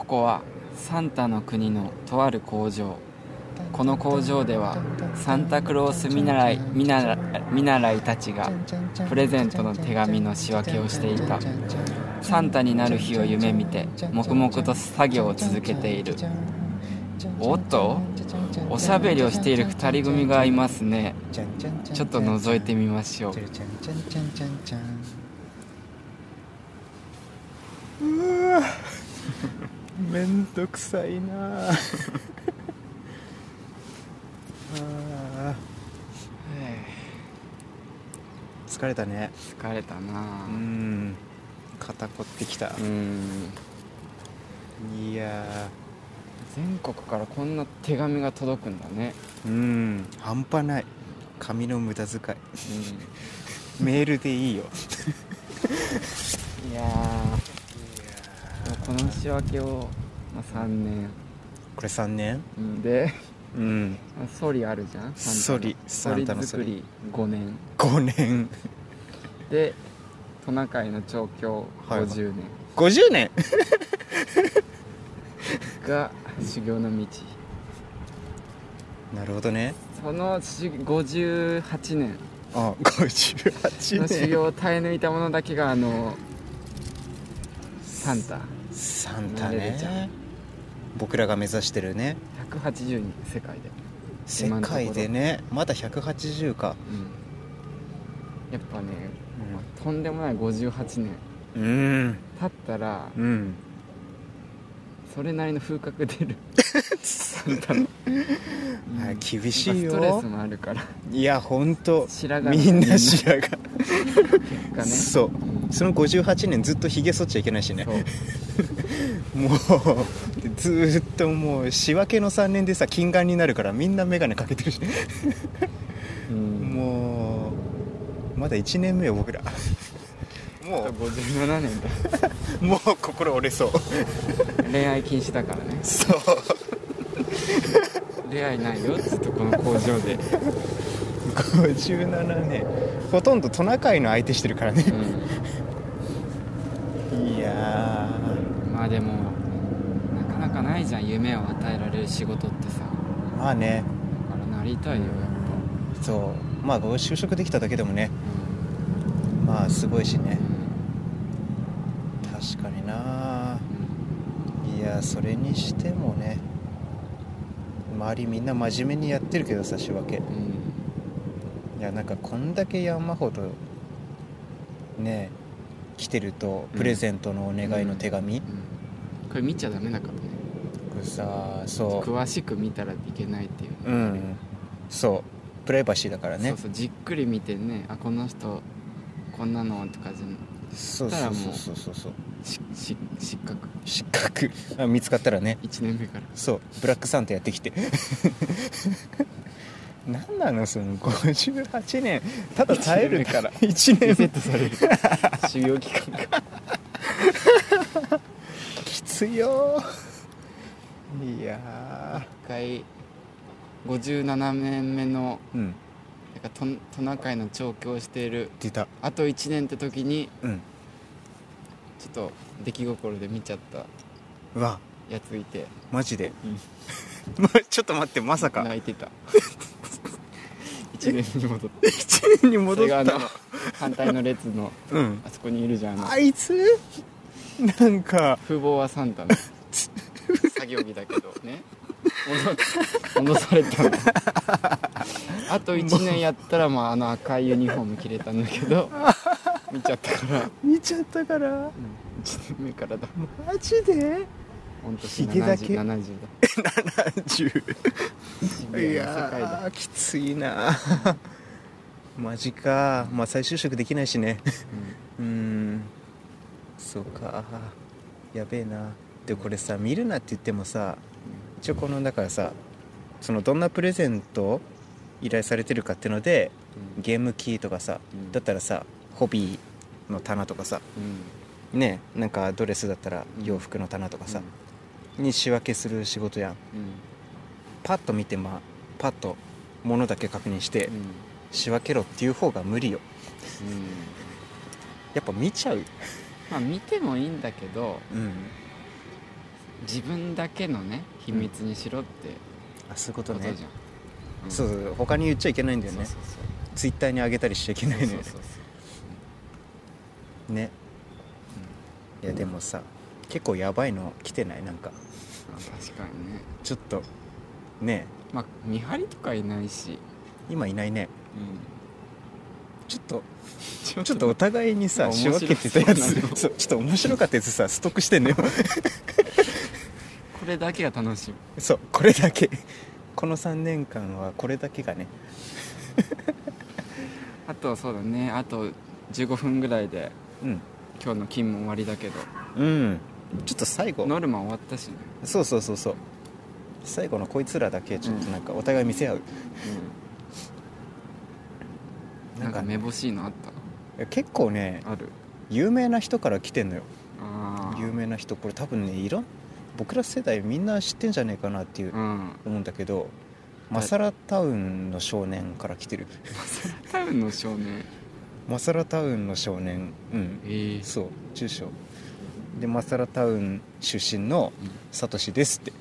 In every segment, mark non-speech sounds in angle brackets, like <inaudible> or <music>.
ここはサンタの国のとある工場。この工場ではサンタクロース見習い見習見習いたちがプレゼントの手紙の仕分けをしていた。サンタになる日を夢見て黙々と作業を続けている。おっと？おしゃべりをしている2人組がいますね。ちょっと覗いてみましょう。うわめんどくさいな。<laughs> ああ疲れたね。疲れたな。うん。肩こってきた。うん。いや全国からこんな手紙が届くんだね。ーうん。半端ない。紙の無駄遣い。メールでいいよ。<laughs> いやーこの仕分けを、まあ、3年。これ3年？うん。でうん。ソリあるじゃん？ソリサンタの。ソリサンタの。ソリ5年。5年。でトナカイの調教はいはい。50年。50年？<laughs> が修行の道。なるほどね。そのし58年。あ58の修年行を耐え抜いた者だけがあのサンタサンタね。僕らが目指してるね。180人世界で。世界でね。まだ180か。やっぱね、とんでもない58年。うん。経ったらうん。それなりの風格出る。<laughs> サンタの。<laughs> はい厳しいよ。ストレスもあるから。いや本当みんな白髪ね <laughs> そう。うんその58年ずっとひげ剃っちゃいけないしね。<laughs> もうずーっともう仕分けの3年でさ金眼になるからみんな眼鏡かけてるし。うん。もうまだ1年目よ僕ら。もあと57年だ。う <laughs> もう心折れそう。恋愛禁止だからね。そう。恋愛ないよずっとこの工場で、57年ほとんどトナカイの相手してるからねういや、まあでもなかなかないじゃん夢を与えられる仕事ってさまあねだからなりたいよやっぱそうまあ就職できただけでもねぱまあすごいしねうん確かになうんいやそれにしてもね周りみんな真面目にやってるけどさ仕分けうんいやなんかこんだけ山ほどね来てるとプレゼントのお願いの手紙、うんこれ見ちゃダメだからね。これさそ詳しく見たらいけないっていうううん。そう。プライバシーだからね。そうそうじっくり見てねあこの人こんなのとかじゃそうそうそうそう。そうそうしし失格。失格。あ見つかったらね。1年目から。そう。ブラックサンタやってきて何なのその58年ただ耐えるから。<laughs> 1リセッ年トされる。修行期間がきついよいや一回57年目のーうん。なんかトントナカイの調教をしている。出た。あと1年って時にうん。ちょっと出来心で見ちゃった。やついて。マジで、うん。ま <laughs> ちょっと待ってまさか。泣いてた <laughs> 1年に戻って。<laughs> 1年に戻った。のそれがあの反対の列のうん。あそこにいるじゃん。あいつ？なんか。風貌はサンタの。作業着だけどね。戻戻されたの。あと1年やったらまああの赤いユニフォーム着れたんだけど見ちゃったから。見ちゃったから。1年目からだ。マジで？本年ひげだけ？70 70だ。70シビいやーきついな。マジか。まあ再就職できないしね。うーん。そうか。やべえな。でこれさ見るなって言ってもさ一応このだからさそのどんなプレゼントを依頼されてるかっていうのでうん。ゲームキーとかさうん。だったらさホビーの棚とかさうん。ねなんかドレスだったらうん。洋服の棚とかさ、に仕分けする仕事やん。うんパッと見てまあパッと物だけ確認してうん。仕分けろっていう方が無理よ。うん。やっぱ見ちゃう。まあ見てもいいんだけどうん自分だけのね秘密にしろってあそういうこことじゃん、とねそうそう他に言っちゃいけないんだよね。ツイッターに上げたりしちゃいけないのよそうそうそうね。いやでもさ結構やばいの来てない？なんか。あ確かにね。ちょっとね。まあ見張りとかいないし、今いないね。うん、ちょっとちょちょっとお互いにさ面仕白分けてたやつ。そうなの <laughs> そうちょっと面白かったやつさストックしてんのよ。これだけが楽しみ。<laughs> そうこれだけ。この3年間はこれだけがね。<laughs> あとそうだね。あと15分ぐらいでうん。今日の勤務終わりだけど。うんちょっと最後。ノルマ終わったしね、そうそうそうそう。最後のこいつらだけちょっとなんかお互い見せ合う、なんかめぼしいのあっいや結構ねたある？有名な人から来てんのよ。有名な人。これ多分ねいろん僕ら世代みんな知ってんじゃねえかなっていううん。思うんだけどマサラタウンの少年から来てる。タウンの少年？マサラタウンの少年。うん。ええそう住所でマサラタウン出身のサトシですって。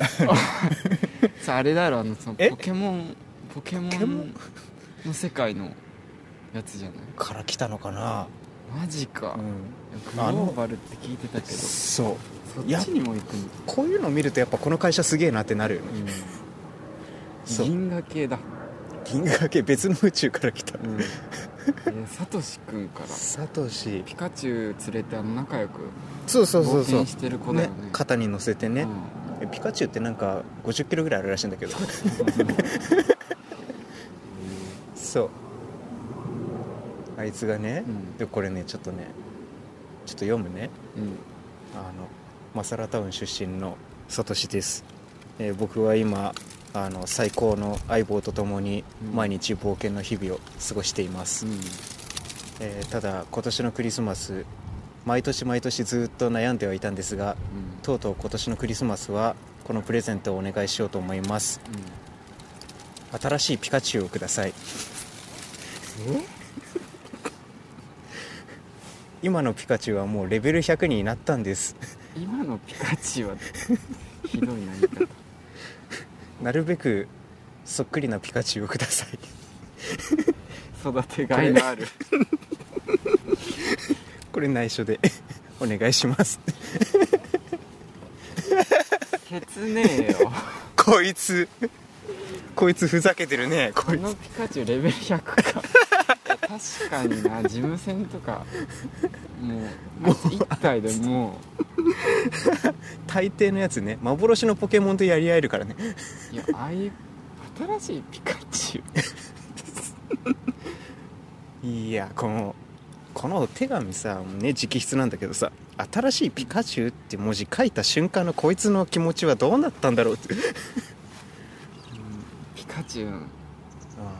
<laughs> さああれだろあのそのえ？ポケモンポケモポケモン？の世界のやつじゃない？から来たのかな？マジか、うん。グローバルって聞いてたけど。そう。そっちにも行くんだ、こういうの見るとやっぱこの会社すげえなってなるよね。そう。銀河系だ。銀河系別の宇宙から来た。うん。え <laughs> サトシ君から。サトシ。ピカチュウ連れてあの仲良く。そうそうそうそう。冒険してる子だよね。肩に乗せてね、うん。えピカチュウってなんか50キロぐらいあるらしいんだけど。<laughs> そう。あいつがね、うん。でこれねちょっとねちょっと読むね。うん。あのマサラタウン出身のサトシです、えー僕は今あの最高の相棒と共にうん。毎日冒険の日々を過ごしています、うん。えーただ今年のクリスマス毎年毎年ずっと悩んではいたんですがとうとう今年のクリスマスはこのプレゼントをお願いしようと思います。新しいピカチュウをください。<laughs> 今のピカチュウはもうレベル100になったんです。うん今のピカチュウはひどいな言い方なるべくそっくりなピカチュウをください。育てがいのある。これ内緒で。お願いします。切ねえよ。こいつ。こいつふざけてるね。ここいつ。のピカチュウレベル100か。確かにな。事務戦とか。もうもう一体でも <laughs> 大抵のやつね幻のポケモンとやり合えるからね。ういやああいう新しいピカチュウ。<laughs> いやこのこの手紙さね直筆なんだけどさ新しいピカチュウって文字書いた瞬間のこいつの気持ちはどうなったんだろうって。ピカチュウ。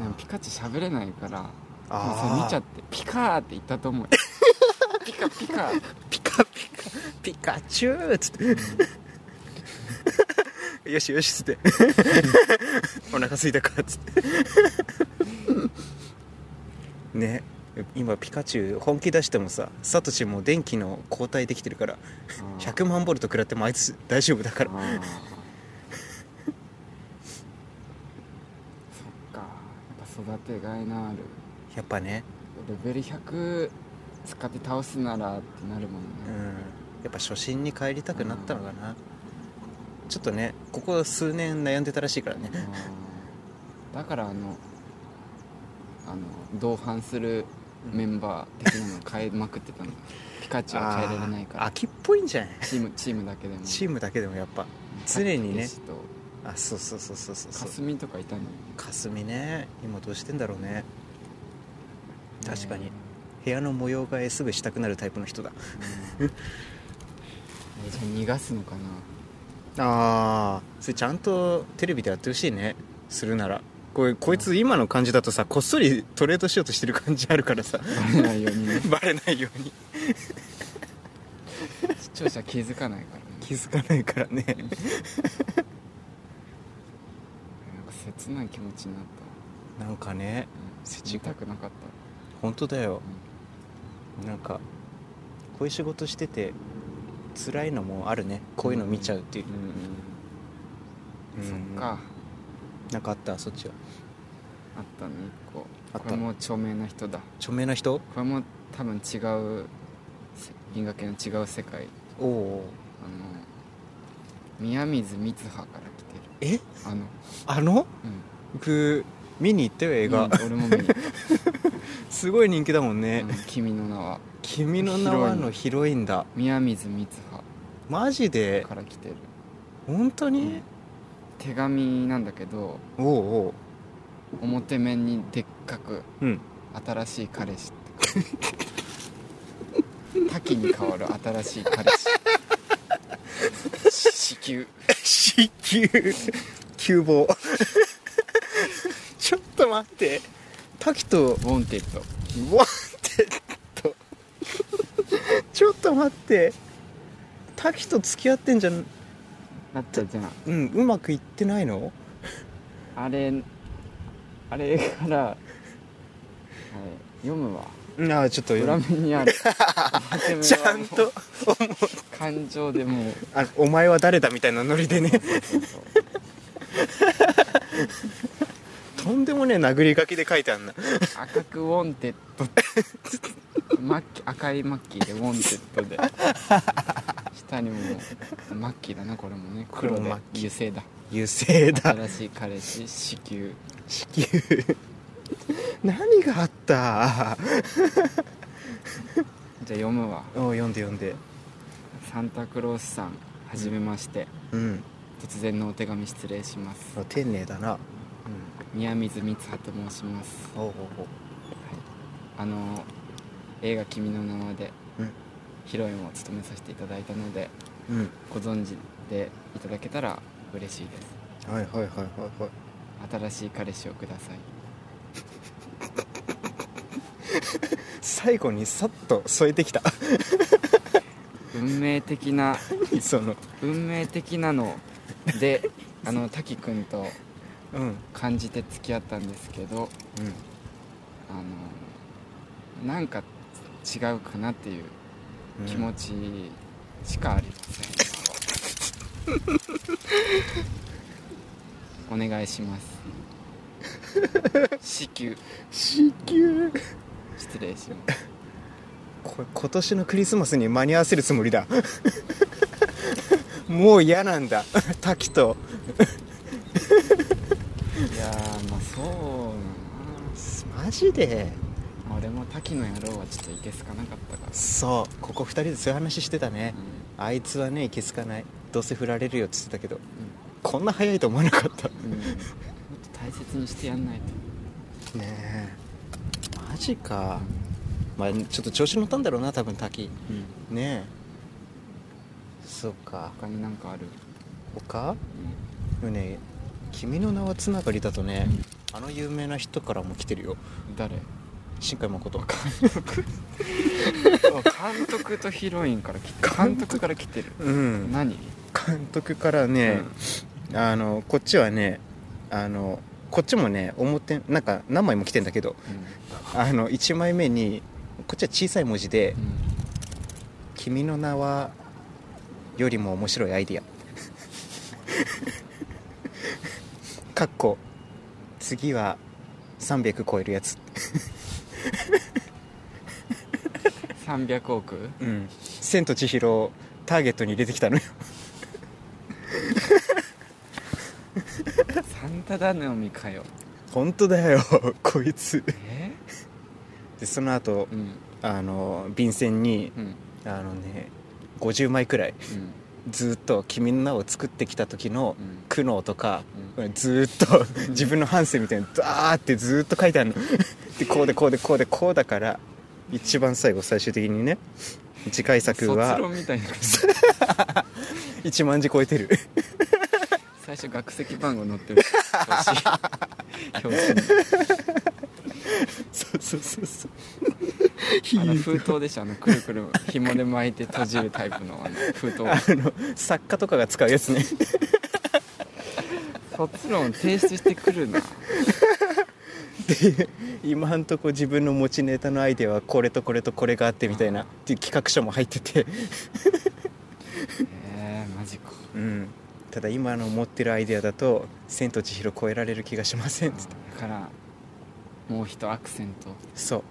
でもピカチュウ喋れないからあ見ちゃってピカーって言ったと思うよ。<laughs> ピカピカピカピカピカチュウ。っつってよしよしっつって。お腹すいたかっつって。ね。今ピカチュウ本気出してもさサトシも電気の交代できてるから100万ボルト食らってもあいつ大丈夫だから。そっか。やっぱ育てがいのある。やっぱね。レベル100使って倒すならってなるもんうん。ね、やっぱ初心に帰りたくなったのかな。ちょっとねここ数年悩んでたらしいからね。だからあのあの同伴するメンバー的なの変えまくってたの。ピカチュウは変えられないから。秋っぽいんじゃない？チームチームだけでも。チームだけでもやっぱ。常にね。あそうそうそうそうそう霞とかいたのに。かすみね。今どうしてんだろうね。確かに部屋の模様替えすぐしたくなるタイプの人だ。じゃあ逃がすのかな。ああそれちゃんとテレビでやってほしいね。するなら。これこいつ今の感じだとさこっそりトレードしようとしてる感じあるからさ。バレないようにね。<laughs> バレないように。視聴者気づかないからね。気づかないからね。<laughs> なんか切ない気持ちになった。なんかねうん。見たくなかった。本当だよなんかこういう仕事してて辛いのもあるね。こういうの見ちゃうっていう。うん、うんそっか。なんかあった？そっちは。あったね一個。あった？これも著名な人だ。著名な人？これも多分違うせ銀河系の違う世界。おおあの宮水光葉から来てる。え？あの。あの？うん。僕見に行ったよ映画、うん俺も見に、<laughs> すごい人気だもんね。うん君の名は「君の名は」のヒロインだ。宮水光マジで？葉から来てる。本当に、手紙なんだけどおうお表面にでっかくううん。新しい彼氏って多岐に変わる新しい彼氏。子宮。<laughs> 子宮。<laughs> 急防 <laughs> ちょっと待って滝とウォンテッド。ワンテッド。<laughs> ちょっと待って。滝と付き合ってんじゃん。なったじゃん。うんうまくいってないの？あれあれから、はい、読むわ。ああちょっと裏面にある。<laughs> ちゃんと。感情でもう。あお前は誰だみたいなノリでね。そうそうそうとんでもねえ殴り書きで書いてあんな。赤く WANTED。マッキー赤いマッキーで WANTED で。下にもマッキーだなこれもね。黒で。黒マッキー。油性だ。油性だ。新しい彼氏子宮。子宮。何があった？じゃあ読むわ。おう読んで読んで。サンタクロースさんはじめまして、うん。突然のお手紙失礼します、あ丁寧だな宮水光葉と申します。おうおうあの映画「君の名は」でうん。ヒロインを務めさせていただいたのでおううん。ご存知でいただけたら嬉しいです。はいはいはいはいはい。新しい彼氏をください。最後にさっと添えてきた。運命的な <laughs> その。運命的なのであの滝くんと感じて付き合ったんですけどあのなんか違うかなっていう気持ちしかありません、お願いします。子宮。子宮。失礼します。これ今年のクリスマスに間に合わせるつもりだ。もう嫌なんだ。滝とそう。マジで。俺も滝の野郎はちょっといけすかなかったから。そう。ここ2人でそういう話してたね。うあいつはねいけすかない。どうせ振られるよって言ってたけどん。こんな早いと思わなかった。うん、うん、もっと大切にしてやんないと。ねえ。マジか。まあちょっと調子乗ったんだろうな多分滝。うん。ねえ。そうか。他になんかある、他？うね君の名はつながりだとねあの有名な人からも来てるよ。ん、誰？新海誠。監督とヒロインから監督から来てる。うん。何？監督からね、あのこっちはねあのこっちもね表なんか何枚も来てんだけどあの1枚目にこっちは小さい文字でうん、うん「君の名は」よりも面白いアイディア。<laughs> かっこ次は300超えるやつ。300億？うん「千と千尋」をターゲットに入れてきたのよ。サンタ頼みかよ。本当だよこいつ。え？でその後うん。あの便箋にうん。あのね50枚くらい。うんずっと「君の名」を作ってきた時のうん。苦悩とかうん。ずっと <laughs> 自分の反省みたいなのダーってずっと書いてあるの。<laughs> でこうでこうでこうでこうだから一番最後最終的にね次回作卒は論みたいな。感じ1万字超えてる。<laughs> 最初学籍番号載ってる。表紙。表紙にそうそうそうそう <laughs> あの封筒でしょあのくるくる紐で巻いて閉じるタイプのあの封筒。あの作家とかが使うやつね。卒論提出してくるな。で今んとこ自分の持ちネタのアイデアはこれとこれとこれがあってみたいなっていう企画書も入ってて。えー、マジか。うん。ただ今の持ってるアイデアだと「千と千尋」超えられる気がしませんっつって。だからもう一アクセント。そう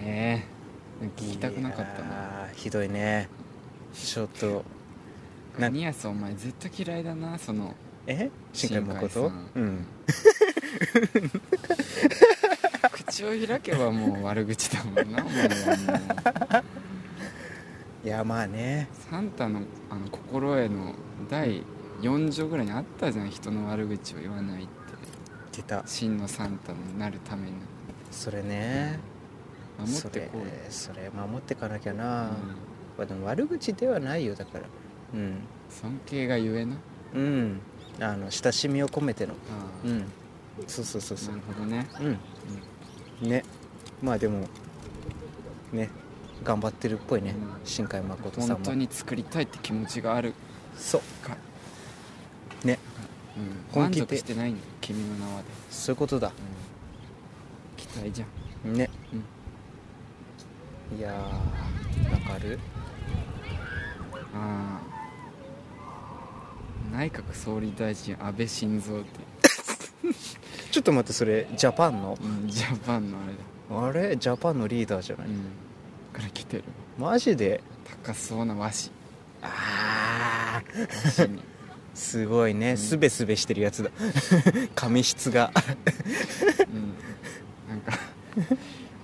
ええ聞きたくなかったな。なひどいね。ちょっとなニアスお前絶対嫌いだなそのえ？新海誠？うん。<laughs> 口を開けばもう悪口だもんなお前はもう。いやまあね。サンタのあの心得の第4条ぐらいにあったじゃん人の悪口を言わないって。出た。真のサンタになるために。それね守ってこうよそれそれ守ってかなきゃな、うん。まあでも悪口ではないよだから。うん。尊敬がゆえな。うん。あの親しみを込めての。うん。そうそうそうそう。なるほどね。うん。ね。まあでもね。頑張ってるっぽいね、うん。新海誠さんも。本当に作りたいって気持ちがある。そう。か、ね。うん、満本気で。足してないんだよ君の名はで、そういうことだ。期待じゃん。ね、いやーなんかある。ああ内閣総理大臣安倍晋三って、<laughs> ちょっと待ってそれジャパンの？うん、ジャパンのあれだ。あれ？ジャパンのリーダーじゃない、うん。から来てる。マジで？高そうな和紙。ああ和紙に。<laughs> すごいね、うん。すべすべしてるやつだ。<laughs> 髪質が。うん。なんか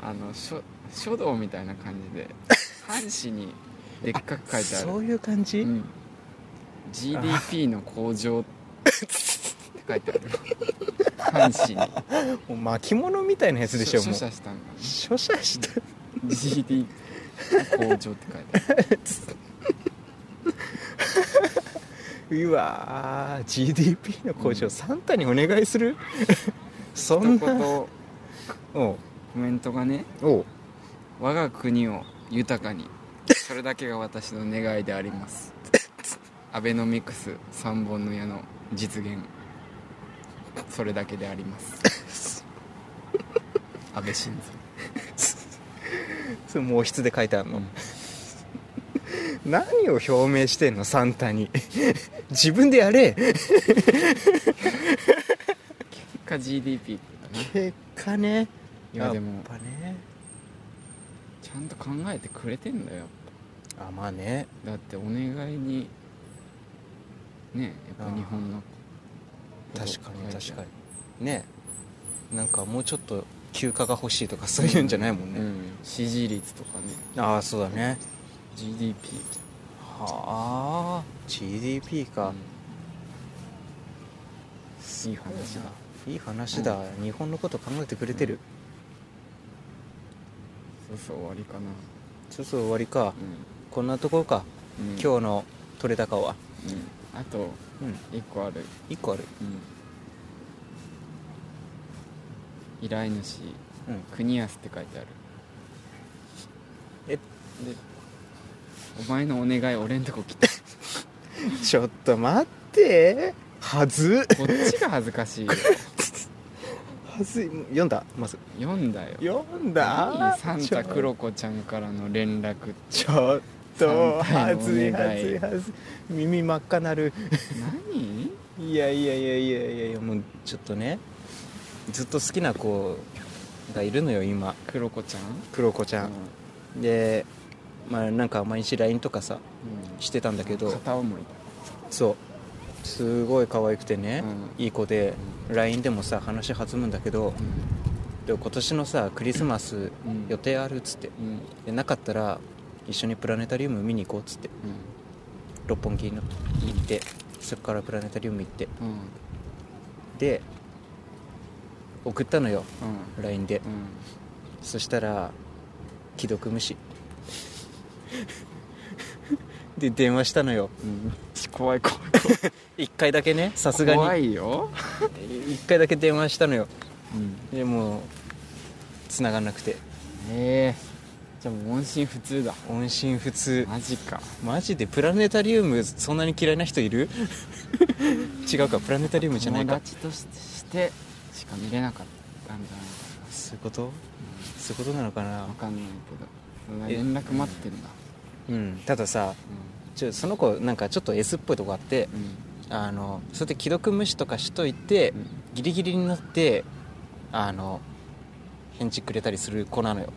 あの書書道みたいな感じで <laughs> 半紙にでっかく書いてある。そういう感じ、うん。GDP の向上って書いてある。半紙に。もう巻物みたいなやつでしょも書う写したんだ書写した GDP 向上って書いてある。うわー GDP の向上、サンタにお願いする？そん一な。コメントがねおう我が国を豊かにそれだけが私の願いであります。アベノミクス3本の矢の実現。それだけであります。安倍晋それ毛筆で書いてあるの、うん何を表明してんの？サンタに。自分でやれ。三か GDP だね。結果ね。やっいやでもぱねちゃんと考えてくれてんだよ。やっあまあね。ぱだってお願いにねやっぱ日本の確かに確かに。ね。なんかもうちょっと休暇が欲しいとかそういうんじゃないもんね、うん。支持率とかね。ああそうだね。GDP はあ GDP か、いい話だ。いい話だ、日本のこと考えてくれてる、そうそう終わりかな。そうそう終わりか。うこんなところか、ん、うん、今日の取れ高は。うん、あとうん。1個ある、1個ある。うん、依頼主。うん。国安って書いてある。え？でお前のお願い俺んとこ来た。<laughs> ちょっと待って。はず。こっちが恥ずかしい <laughs> ずい。読んだ？まず。読んだよ。読んだ？サンタクロコちゃんからの連絡。ちょっと。はずい。願はいずいはずい。耳真っ赤なる。何？いやいやいやいやいやいやもうちょっとね。ずっと好きな子がいるのよ今。クロコちゃん？クロコちゃん、でまあなんか毎日 LINE とかさうん。してたんだけど。片思いそうすごい可愛くてね、うん。いい子で LINE でもさ話弾むんだけどでも今年のさクリスマスうん。予定あるっつって。でなかったら一緒にプラネタリウム見に行こうっつって。六本木の行ってそこからプラネタリウム行って。うん。で送ったのようん。LINE で。うん。そしたら既読無視で電話したのよ。うん。怖い怖い <laughs> 一回だけねさすが怖にいよ、一回だけ電話したのよ。うん、でもう繋がんなくて。ええ。じゃあもう音信不通だ。音信不通。マジか。マジでプラネタリウムそんなに嫌いな人いる？<laughs> 違うかプラネタリウムじゃない友か達としてしか見れなかったんじゃないかそういうこと？そういうことなのかな？な分かんないけど。連絡待ってんだ、うん。たださちょその子なんかちょっと S っぽいとこあってうん。あのそれで既読無視とかしといて、うん。ギリギリになってあの返事くれたりする子なのよ。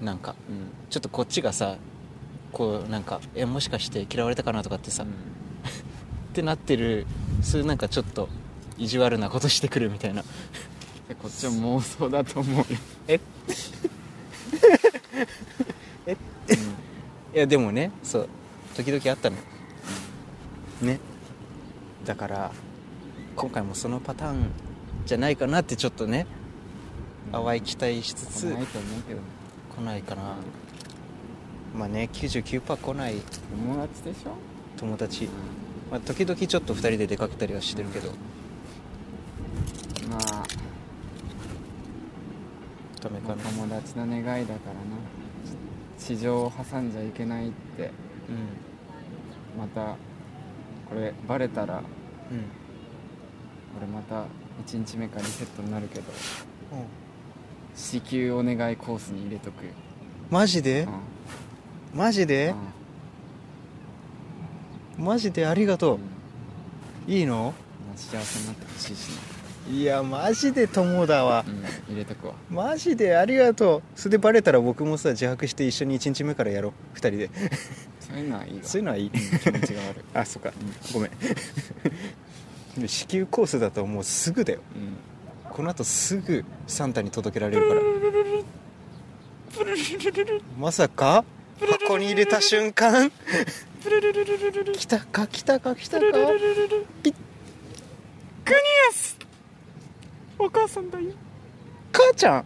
うん。なんか。うん。ちょっとこっちがさこうなんかえもしかして嫌われたかなとかってさ、うん。<laughs> ってなってるそういうなんかちょっと意地悪なことしてくるみたいな。でこっちは妄想だと思うよ。ええ？<laughs> いやでもねそう時々あったの。ね。だから今回もそのパターンじゃないかなってちょっとね淡い期待しつつないと思うけどね。来ないかな。まあね99%来ない。友達でしょ？友達、まあ、時々ちょっと2人で出かけたりはしてるけど。まあ。ダメかな。友達の願いだからな市場を挟んじゃいけないって。うんまたこれバレたらうん俺また1日目からリセットになるけどうん至急お願いコースに入れとく。よマジで？うん。マジで？マジでありがとう。いいの？まあ幸せになってほしいしいやマジで友だわ。なうん入れとくわ。マジでありがとう。それでバレたら僕もさ自白して一緒に1日目からやろう。2人で。そういうのはいいわ。そういうのはいい。うん気持ちが悪い。<laughs> あそっか。ごめん。で支給コースだともうすぐだよ。うん。この後すぐサンタに届けられるから。まさか箱に入れた瞬間？<laughs> 来たか来たか来たか？ピッお母さんだよ。母ちゃん。